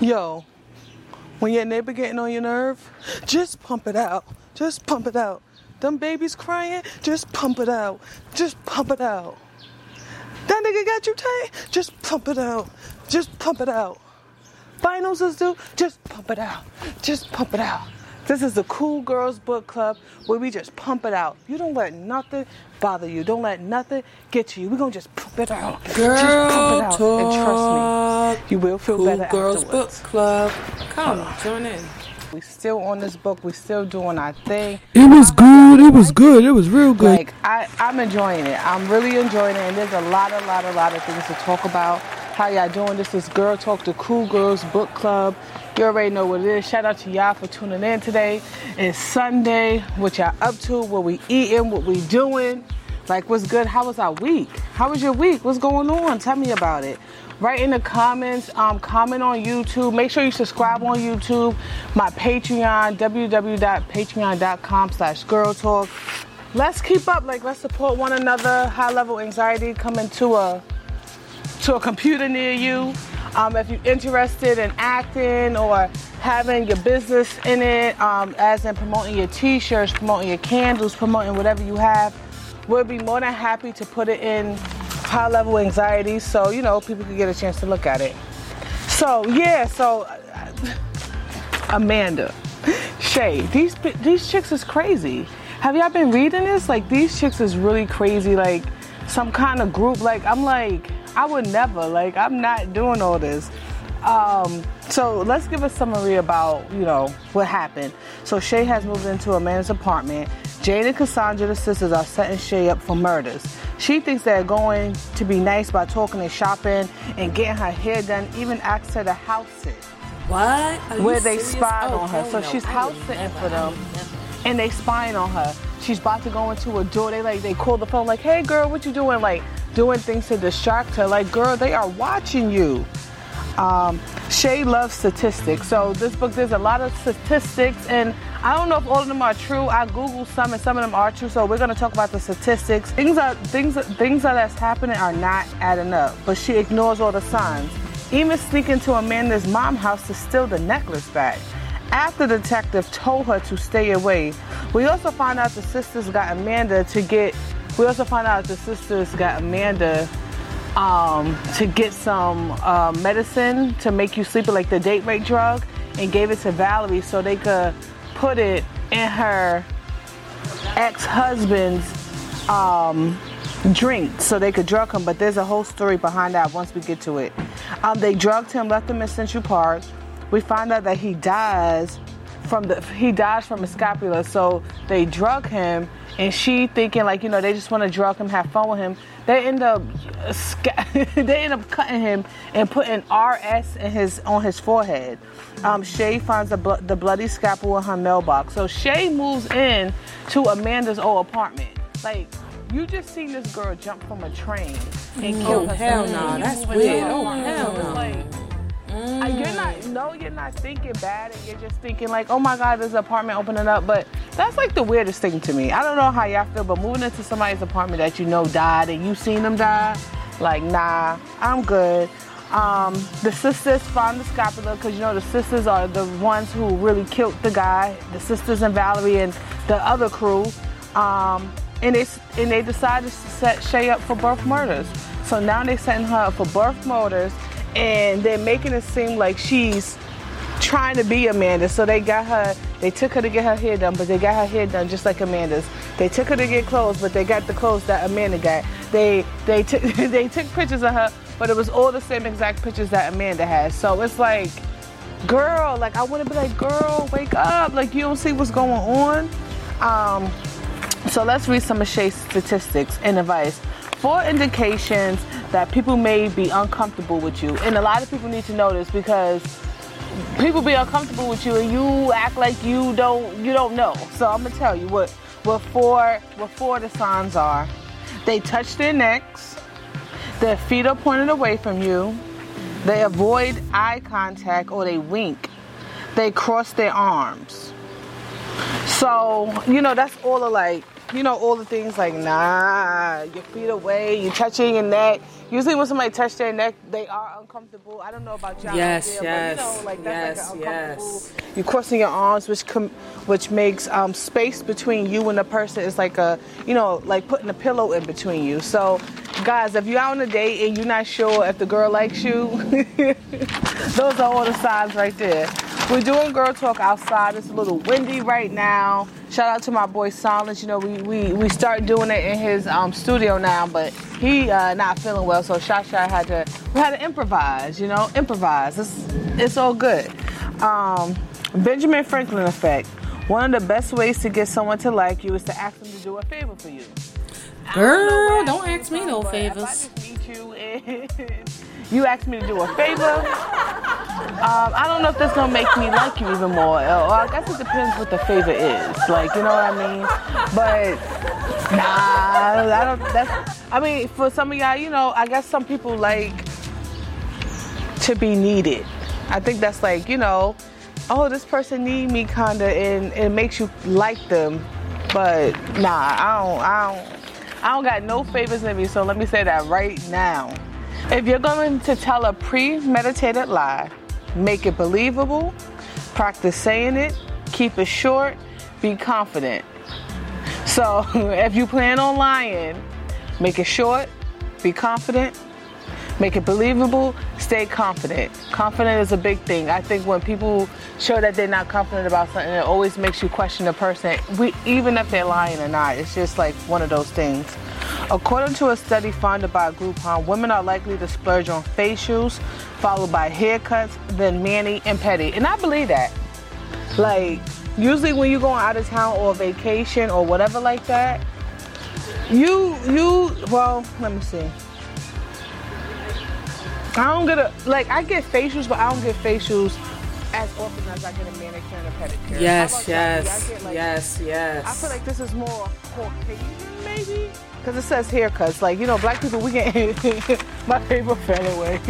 Yo, when your neighbor getting on your nerve, just pump it out. Just pump it out. Them babies crying, just pump it out. Just pump it out. That nigga got you tight, just pump it out. Just pump it out. Finals is due, just pump it out. Just pump it out. This is the Cool Girls Book Club where we just pump it out. You don't let nothing bother you. Don't let nothing get to you. We're gonna just pump it out. Girl just pump it out. talk. And trust me, you will feel Cool better Girls afterwards. Book Club. Come, join in. We still on this book. We still doing our thing. It was good. It was good. It was real good. Like I, I'm enjoying it. I'm really enjoying it, and there's a lot, a lot, a lot of things to talk about. How y'all doing? This is Girl Talk, the Cool Girls Book Club. You already know what it is. Shout out to y'all for tuning in today. It's Sunday. What y'all up to? What we eating? What we doing? Like what's good? How was our week? How was your week? What's going on? Tell me about it. Write in the comments. Um, comment on YouTube. Make sure you subscribe on YouTube. My Patreon, www.patreon.com slash girl talk. Let's keep up. Like let's support one another. High level anxiety coming to a to a computer near you. Um, if you're interested in acting or having your business in it, um, as in promoting your t-shirts, promoting your candles, promoting whatever you have, we'll be more than happy to put it in high level anxiety so you know people can get a chance to look at it. So yeah, so uh, Amanda, Shay, these these chicks is crazy. Have y'all been reading this? Like these chicks is really crazy. Like some kind of group. Like I'm like I would never. Like I'm not doing all this. Um, so let's give a summary about you know what happened. So Shay has moved into Amanda's apartment. Jane and Cassandra, the sisters, are setting Shay up for murders. She thinks they're going to be nice by talking and shopping and getting her hair done. Even asked her to house sit What? Are where they serious? spied Oh, on her. So no. she's house sitting for them, and they spying on her. She's about to go into a door. They like they call the phone like, "Hey girl, what you doing?" Like doing things to distract her. Like, girl, they are watching you. Um, Shay loves statistics. So this book, there's a lot of statistics, and I don't know if all of them are true. I googled some, and some of them are true. So we're gonna talk about the statistics. Things are things things that that's happening are not adding up. But she ignores all the signs. Even sneaking to Amanda's mom house to steal the necklace back. After the detective told her to stay away, we also find out the sisters got Amanda to get. We also find out the sisters got Amanda um, to get some uh, medicine to make you sleepy, like the date rape drug, and gave it to Valerie so they could put it in her ex-husband's um, drink so they could drug him. But there's a whole story behind that once we get to it. Um, they drugged him, left him in Central Park. We find out that he dies from the he dies from a scapula. So they drug him, and she thinking like you know they just want to drug him, have fun with him. They end up they end up cutting him and putting RS in his on his forehead. Um, Shay finds the, blo- the bloody scalpel in her mailbox. So Shay moves in to Amanda's old apartment. Like you just seen this girl jump from a train and kill Oh, herself. hell no. You That's weird. Oh, hell no. like, uh, You're no, you're not thinking bad, and you're just thinking like, oh my God, there's an apartment opening up. But that's like the weirdest thing to me. I don't know how y'all feel, but moving into somebody's apartment that you know died and you seen them die, like nah, I'm good. Um, the sisters found the scapula because you know the sisters are the ones who really killed the guy. The sisters and Valerie and the other crew. Um, and they and they decided to set Shay up for birth murders. So now they're setting her up for birth murders, and they're making it seem like she's trying to be Amanda. So they got her, they took her to get her hair done, but they got her hair done just like Amanda's. They took her to get clothes, but they got the clothes that Amanda got. They they took they took pictures of her, but it was all the same exact pictures that Amanda has. So it's like, girl, like I want to be like, girl, wake up, like you don't see what's going on. Um, so let's read some of Shay's statistics and advice. Four indications that people may be uncomfortable with you. And a lot of people need to know this because people be uncomfortable with you and you act like you don't you don't know. So I'm gonna tell you what what four what four the signs are. They touch their necks, their feet are pointed away from you, they avoid eye contact or they wink, they cross their arms. So, you know, that's all of like you know, all the things like, nah, your feet away, you're touching your neck. Usually when somebody touch their neck, they are uncomfortable. I don't know about y'all. Yes, there, yes, But, you know, like that's yes, like uncomfortable. yes. You're crossing your arms, which com- which makes um, space between you and the person. It's like a, you know, like putting a pillow in between you. So, guys, if you're out on a date and you're not sure if the girl likes you, those are all the signs right there. We're doing girl talk outside. It's a little windy right now. Shout out to my boy Silence. You know, we we, we start doing it in his um, studio now, but he uh, not feeling well, so Shasha had to we had to improvise. You know, improvise. It's it's all good. Um, Benjamin Franklin effect. One of the best ways to get someone to like you is to ask them to do a favor for you. Girl, don't ask me no But if I favors. just meet you and you ask me to do a favor, um, I don't know if that's gonna make me like you even more. Or I guess it depends what the favor is. Like, you know what I mean? But nah, I don't. That's. I mean, for some of y'all, you know, I guess some people like to be needed. I think that's like, you know, oh, this person need me kinda and it makes you like them. But nah, I don't I don't I don't got no favors in me, so let me say that right now. If you're going to tell a premeditated lie, make it believable, practice saying it, keep it short, be confident. So if you plan on lying, make it short, be confident, make it believable, stay confident. Confident is a big thing. I think when people show that they're not confident about something, it always makes you question the person, we, even if they're lying or not. It's just like one of those things. According to a study funded by Groupon, women are likely to splurge on facials, followed by haircuts, then mani and pedi. And I believe that. Like, usually when you're going out of town or vacation or whatever like that, you, you, well, let me see. I don't get a like I get facials, but I don't get facials as often as I get a manicure and a pedicure. Yes, about y'all? Do y'all yes, get, like- yes, yes. I feel like this is more Caucasian, maybe, because it says haircuts. Like you know, black people, we get my paper fell away.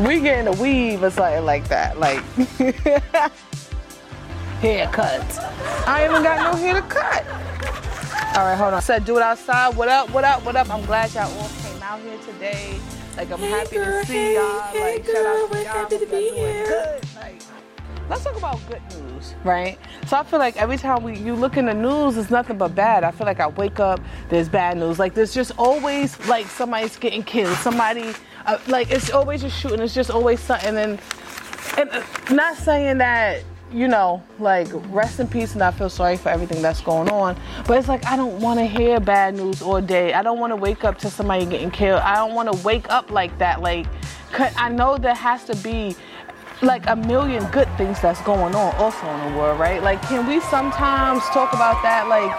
We getting a weave or something like that. Like haircuts. I even got no hair to cut. All right, hold on. Said do it outside. What up? What up? What up? I'm glad y'all all came out here today. Like I'm Hey, happy girl, to see hey, y'all. hey, like shout girl, out to we're y'all. happy to be here. Good. Like, let's talk about good news, right? So I feel like every time we you look in the news, it's nothing but bad. I feel like I wake up, there's bad news. Like there's just always like somebody's getting killed, somebody uh, like it's always just shooting. It's just always something. And and uh, not saying that you know like rest in peace and i feel sorry for everything that's going on. But it's like i don't want to hear bad news all day. I don't want to wake up to somebody getting killed. I don't want to wake up like that Like i know there has to be like a million good things that's going on also in the world right? Like can we sometimes talk about that like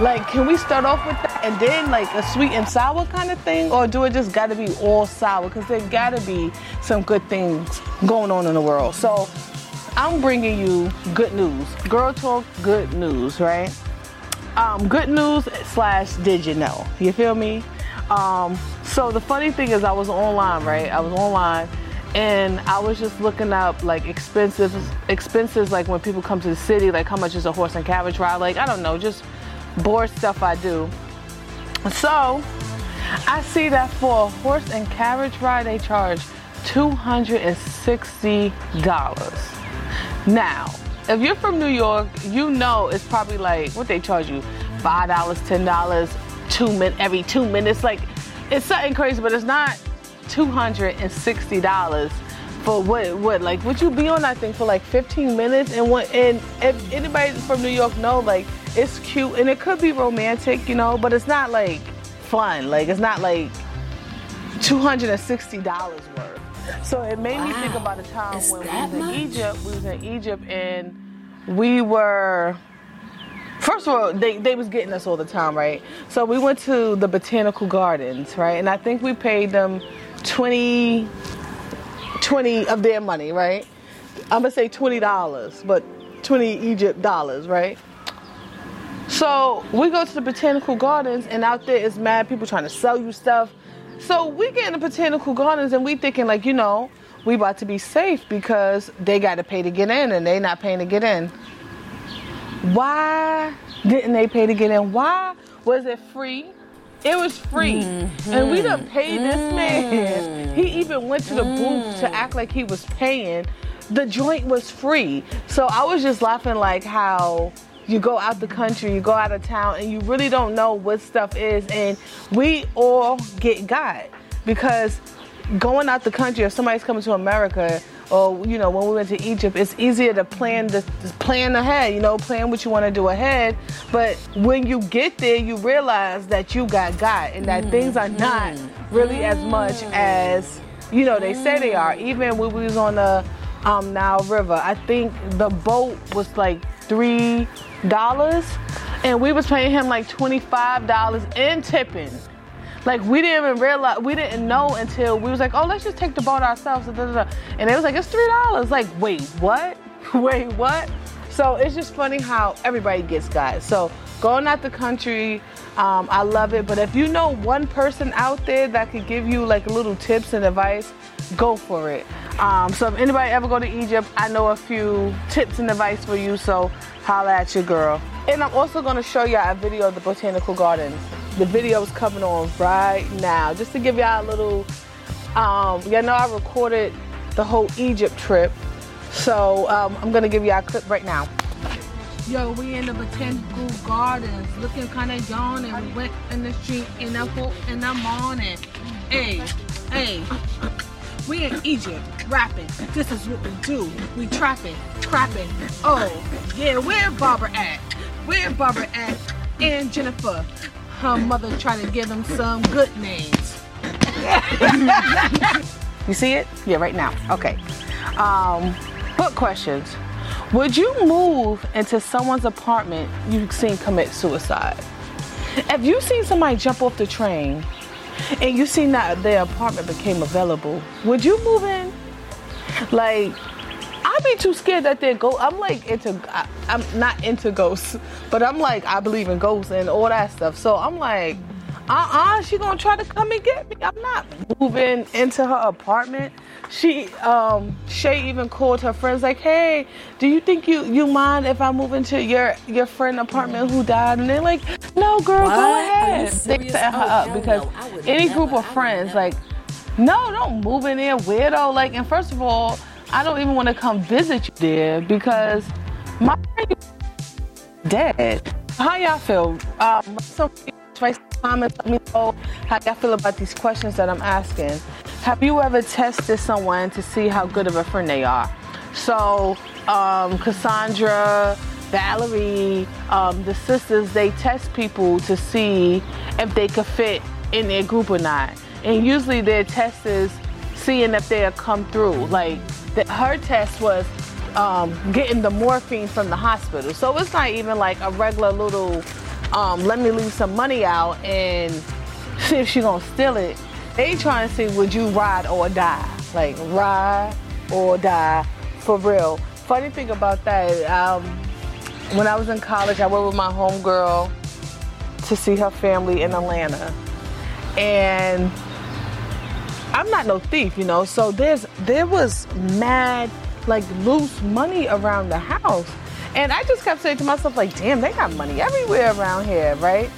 like can we start off with that and then like a sweet and sour kind of thing? Or do it just gotta be all sour? Because there gotta be some good things going on in the world. So i'm bringing you good news. Girl talk good news right? Um, good news slash did you know? You feel me? Um, so the funny thing is i was online right? I was online and i was just looking up like expensive expenses like when people come to the city like how much is a horse and carriage ride? Like i don't know just bored stuff i do. So i see that for a horse and carriage ride they charge $260 now if you're from New York, you know it's probably like what they charge you, five dollars, ten dollars, two min every two minutes. Like it's something crazy, but it's not two hundred and sixty dollars for what what like would you be on that thing for like 15 minutes and what and if anybody from New York know like it's cute and it could be romantic, you know, but it's not like fun. Like it's not like two hundred and sixty dollars worth. So it made me think about a time Is when we was in? Egypt. We was in Egypt and we were first of all they, they was getting us all the time, right? So we went to the botanical gardens, right? And I think we paid them 20, 20 of their money, right? I'm gonna say twenty dollars, but twenty Egypt dollars, right? So we go to the botanical gardens, and out there is mad people trying to sell you stuff. So we get in the botanical gardens, and we thinking like, you know, we about to be safe because they got to pay to get in, and they not paying to get in. Why didn't they pay to get in? Why Was it free? It was free. Mm-hmm. And we done paid this mm-hmm. man. He even went to the booth to mm. act like he was paying. The joint was free. So I was just laughing like how you go out the country, you go out of town, and you really don't know what stuff is. And we all get got because going out the country, if somebody's coming to America, or you know, when we went to Egypt, it's easier to plan the plan ahead. You know, plan what you want to do ahead. But when you get there, you realize that you got got, and that things are not really as much as you know they say they are. Even when we was on the um, Nile River, I think the boat was like three dollars, and we was paying him like twenty five dollars in tipping. Like we didn't even realize, we didn't know until we was like, oh, let's just take the boat ourselves. And it was like, it's three dollars. Like, wait, what? wait, what? So it's just funny how everybody gets got. So going out the country, um, I love it. But if you know one person out there that could give you like little tips and advice, go for it. Um, so if anybody ever go to Egypt, I know a few tips and advice for you. So holla at your girl. And I'm also gonna show y'all a video of the botanical gardens. The video is coming on right now, just to give y'all a little. Um, y'all know I recorded the whole Egypt trip, so um, I'm gonna give y'all a clip right now. Yo, we in the botanical gardens, looking kind of yawn, and we went in the street in the in the morning. Hey, hey. We in Egypt, rapping. This is what we do. We trapping, crapping. Oh, yeah, where Barbara at? Where Barbara at? And Jennifer. Her mother trying to give them some good names. you see it? Yeah, right now. Okay. Um, book questions. Would you move into someone's apartment you've seen commit suicide? If you seen somebody jump off the train and you seen that their apartment became available, would you move in? Like, I'd be too scared that they're go. I'm like into. I, I'm not into ghosts, but I'm like I believe in ghosts and all that stuff. So I'm like, uh-uh, she gonna try to come and get me. I'm not moving into her apartment. She, um, Shay even called her friends like, hey, do you think you you mind if I move into your your friend apartment who died? And they're like, no, girl, What? go ahead. They set her Oh, up because no. Any never- group of friends like. No, don't move in there, weirdo. Like, and first of all, I don't even want to come visit you there because my friend dead. How y'all feel? Um, write some comments. Let me know how y'all feel about these questions that I'm asking. Have you ever tested someone to see how good of a friend they are? So, um, Cassandra, Valerie, um, the sisters, they test people to see if they could fit in their group or not. And usually their test is seeing if they'll come through. Like the, her test was um, getting the morphine from the hospital. So it's not even like a regular little, um, let me leave some money out and see if she gonna steal it. They trying to see would you ride or die, like ride or die for real. Funny thing about that, um, when I was in college, I went with my homegirl to see her family in Atlanta, and I'm not no thief, you know. So there's there was mad like loose money around the house. And I just kept saying to myself, like, damn, they got money everywhere around here, right?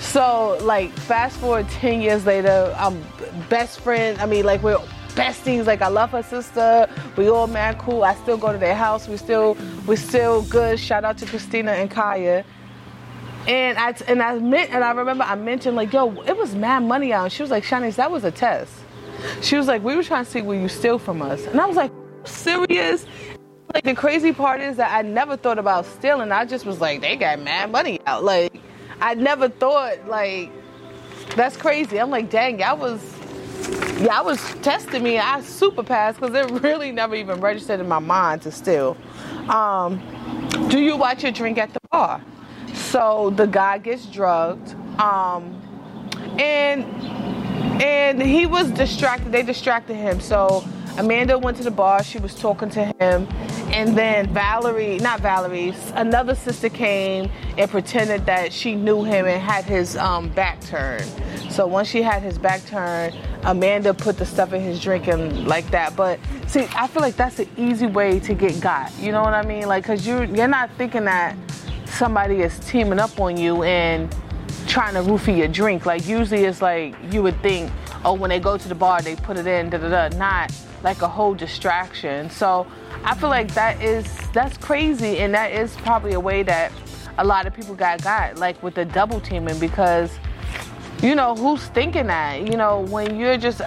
So like fast forward 10 years later, I'm best friend. I mean, like we're besties. Like I love her sister. We all mad cool. I still go to their house. We still we still good. Shout out to Christina and Kaya. And I and I meant and I remember I mentioned like, yo, it was mad money out. And she was like, Shanice, that was a test. She was like, we were trying to see where you steal from us. And I was like, serious? Like the crazy part is that I never thought about stealing. I just was like, they got mad money out. Like I never thought like that's crazy. I'm like, dang, y'all was y'all was testing me. I super passed because it really never even registered in my mind to steal. Um, do you watch your drink at the bar? So the guy gets drugged. Um, and and he was distracted. They distracted him. So Amanda went to the bar. She was talking to him, and then Valerie, not Valerie, another sister came and pretended that she knew him and had his um, back turned. So once she had his back turned, Amanda put the stuff in his drink and like that. But see, I feel like that's an easy way to get got. You know what I mean? Like, cause you're you're not thinking that somebody is teaming up on you and trying to roofie your drink. Like usually it's like you would think, oh, when they go to the bar, they put it in, da da da. Not like a whole distraction. So I feel like that is that's crazy, and that is probably a way that a lot of people got got like with the double teaming because you know who's thinking that you know when you're just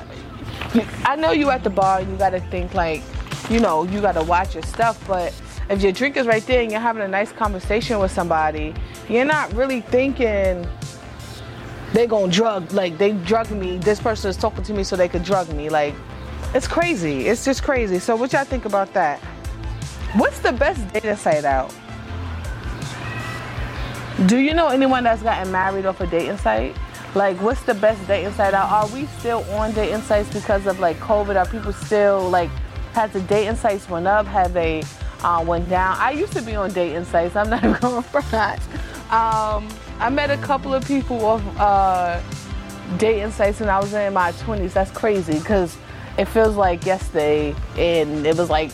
I know you at the bar and you got to think like you know you got to watch your stuff, but if your drink is right there and you're having a nice conversation with somebody, you're not really thinking they gonna drug like they drug me. This person is talking to me so they could drug me. Like it's crazy. It's just crazy. So what y'all think about that? What's the best dating site out? Do you know anyone that's gotten married off a dating site? Like, what's the best dating site out? Are we still on dating sites because of like COVID? Are people still like, has the dating sites went up? Have they uh, went down? I used to be on dating sites. I'm not going for that. Um, I met a couple of people off uh, dating sites when I was in my 20s. That's crazy because it feels like yesterday and it was like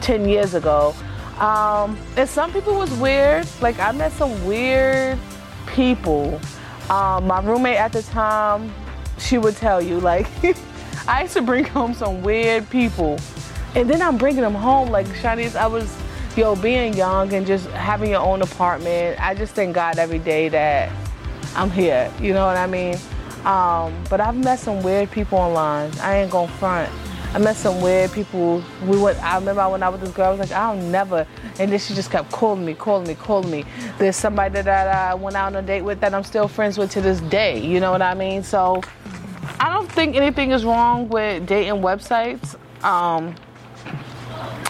10 years ago. Um, and some people was weird. Like I met some weird people. Um, my roommate at the time, she would tell you like I used to bring home some weird people, and then I'm bringing them home. Like Shanice, I was yo being young and just having your own apartment. I just thank God every day that I'm here. You know what I mean? Um, but I've met some weird people online. I ain't gonna front. I met some weird people. We went. I remember when I was with this girl. I was like, I'll never. And then she just kept calling me, calling me, calling me. There's somebody that I went out on a date with that I'm still friends with to this day. You know what I mean? So I don't think anything is wrong with dating websites. Um,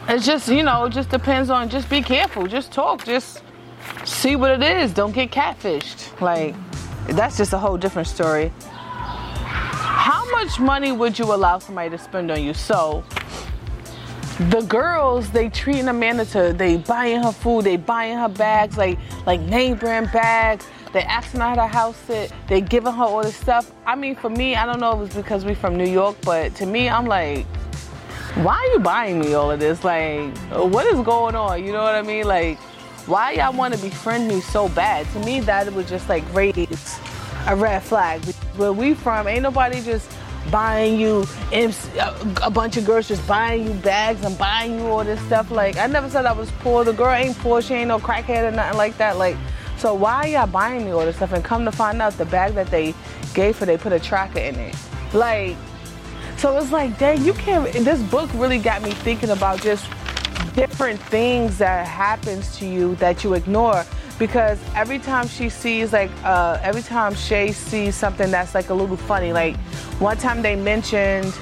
it's just you know, it just depends on. Just be careful. Just talk. Just see what it is. Don't get catfished. Like that's just a whole different story how much money would you allow somebody to spend on you? So the girls, they treating Amanda to they buying her food, they buying her bags, like like name brand bags. They asking her how to house sit. They giving her all this stuff. I mean, for me, I don't know if it's because we from New York, but to me, I'm like, why are you buying me all of this? Like, what is going on? You know what I mean? Like, why y'all want to befriend me so bad? To me, that was just like raise a red flag. Where we from, ain't nobody just buying you a bunch of girls just buying you bags and buying you all this stuff. Like I never said I was poor. The girl ain't poor. She ain't no crackhead or nothing like that. Like so why y'all buying me all this stuff? And come to find out the bag that they gave her, they put a tracker in it. Like so it's like, dang, you can't. This book really got me thinking about just different things that happens to you that you ignore because every time she sees like uh, every time Shay sees something that's like a little funny, like one time they mentioned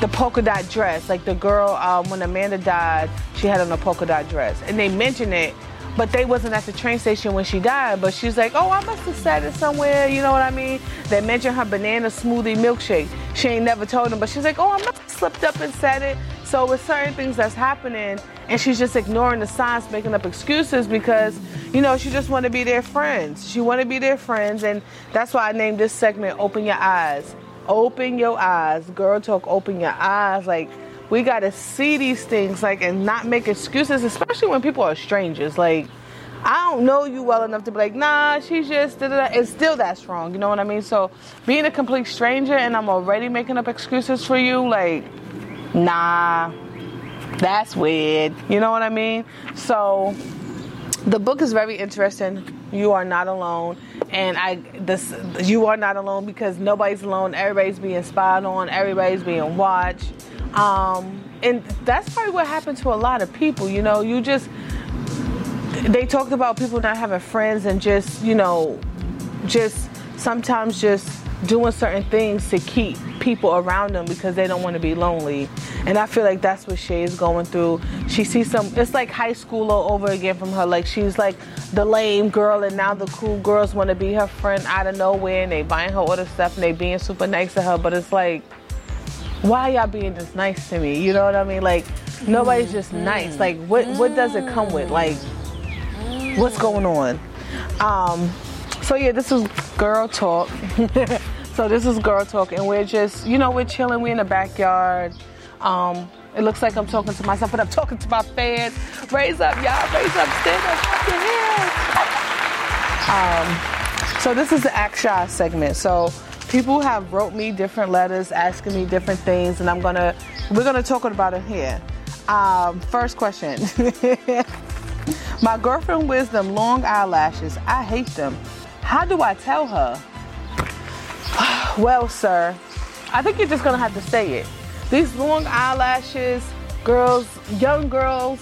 the polka dot dress, like the girl um, when Amanda died, she had on a polka dot dress, and they mentioned it, but they wasn't at the train station when she died. But she's like, oh, I must have said it somewhere, you know what I mean? They mentioned her banana smoothie milkshake. She ain't never told them, but she's like, oh, I must have slipped up and said it. So with certain things that's happening, and she's just ignoring the signs, making up excuses because, you know, she just want to be their friends. She want to be their friends, and that's why I named this segment "Open Your Eyes." Open your eyes, girl talk. Open your eyes, like we gotta see these things, like, and not make excuses, especially when people are strangers. Like, I don't know you well enough to be like, nah, she's just, da, da, da. it's still that strong. You know what I mean? So, being a complete stranger and I'm already making up excuses for you, like nah, that's weird. You know what I mean? So the book is very interesting. You are not alone, and I this you are not alone because nobody's alone. Everybody's being spied on. Everybody's being watched, um, and that's probably what happened to a lot of people. You know, you just they talked about people not having friends and just you know, just sometimes just doing certain things to keep people around them because they don't want to be lonely. And I feel like that's what Shay is going through. She sees some, it's like high school all over again from her. Like she's like the lame girl, and now the cool girls want to be her friend out of nowhere, and they buying her all the stuff, and they being super nice to her. But it's like, why y'all being just nice to me? You know what I mean? Like nobody's just nice. Like what what does it come with? Like what's going on? Um, so yeah, this is girl talk. So this is Girl Talk, and we're just, you know, we're chilling. We're in the backyard. Um, it looks like I'm talking to myself, but I'm talking to my fans. Raise up, y'all. Raise up. Stand up. Clap your hands. Um, So this is the Shy segment. So people have wrote me different letters asking me different things, and I'm gonna we're gonna talk about it here. Um, first question. My girlfriend wears them long eyelashes. I hate them. How do I tell her? Well, sir, I think you're just gonna have to say it. These long eyelashes, girls, young girls.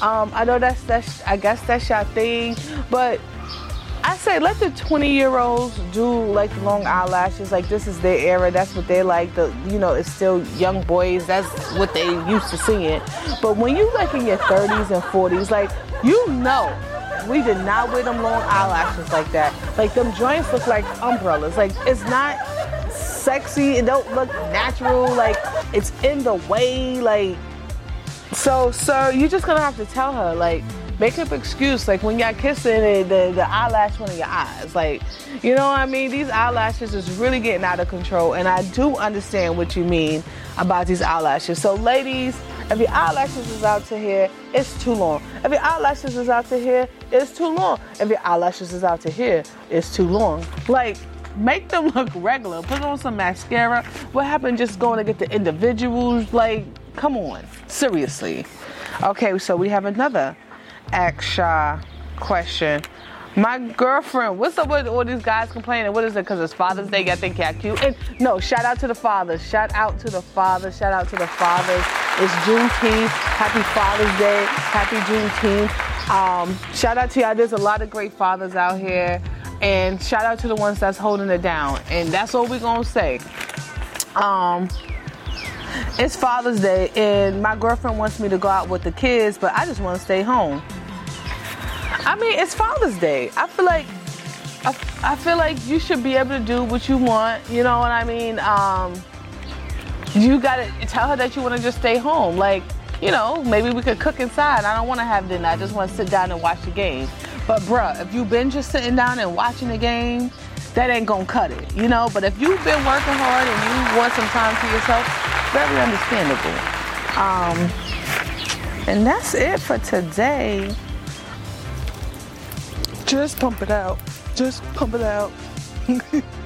Um, I know that's that's I guess that's your thing, but I say let the 20 year olds do like long eyelashes. Like this is their era. That's what they like. The you know it's still young boys. That's what they used to seeing. But when you like in your 30s and 40s, like you know, we did not wear them long eyelashes like that. Like them joints look like umbrellas. Like it's not sexy. It don't look natural. Like it's in the way. Like so, sir, you're just gonna have to tell her like make up excuse like when y'all kissing the, the, the eyelash one of your eyes like you know what i mean these eyelashes is really getting out of control and i do understand what you mean about these eyelashes so ladies if your eyelashes is out to here it's too long if your eyelashes is out to here it's too long if your eyelashes is out to here it's too long like make them look regular put on some mascara what happened just going to get the individuals like come on seriously okay so we have another Ask Shy question. My girlfriend, what's up with all these guys complaining? What is it? Because it's Father's Day, I think y'all cute. And no, shout out to the fathers. Shout out to the fathers. Shout out to the fathers. It's Juneteenth. Happy Father's Day. Happy Juneteenth. Um, shout out to y'all. There's a lot of great fathers out here. And shout out to the ones that's holding it down. And that's all we're to say. Um, it's Father's Day, and my girlfriend wants me to go out with the kids, but I just want to stay home. I mean, it's Father's Day. I feel like I, I feel like you should be able to do what you want. You know what I mean? Um, you gotta tell her that you want to just stay home. Like, you know, maybe we could cook inside. I don't want to have dinner. I just want to sit down and watch the game. But bruh, if you've been just sitting down and watching the game, that ain't gonna cut it, you know. But if you've been working hard and you want some time to yourself, very understandable. Um, and that's it for today. Just pump it out. Just pump it out.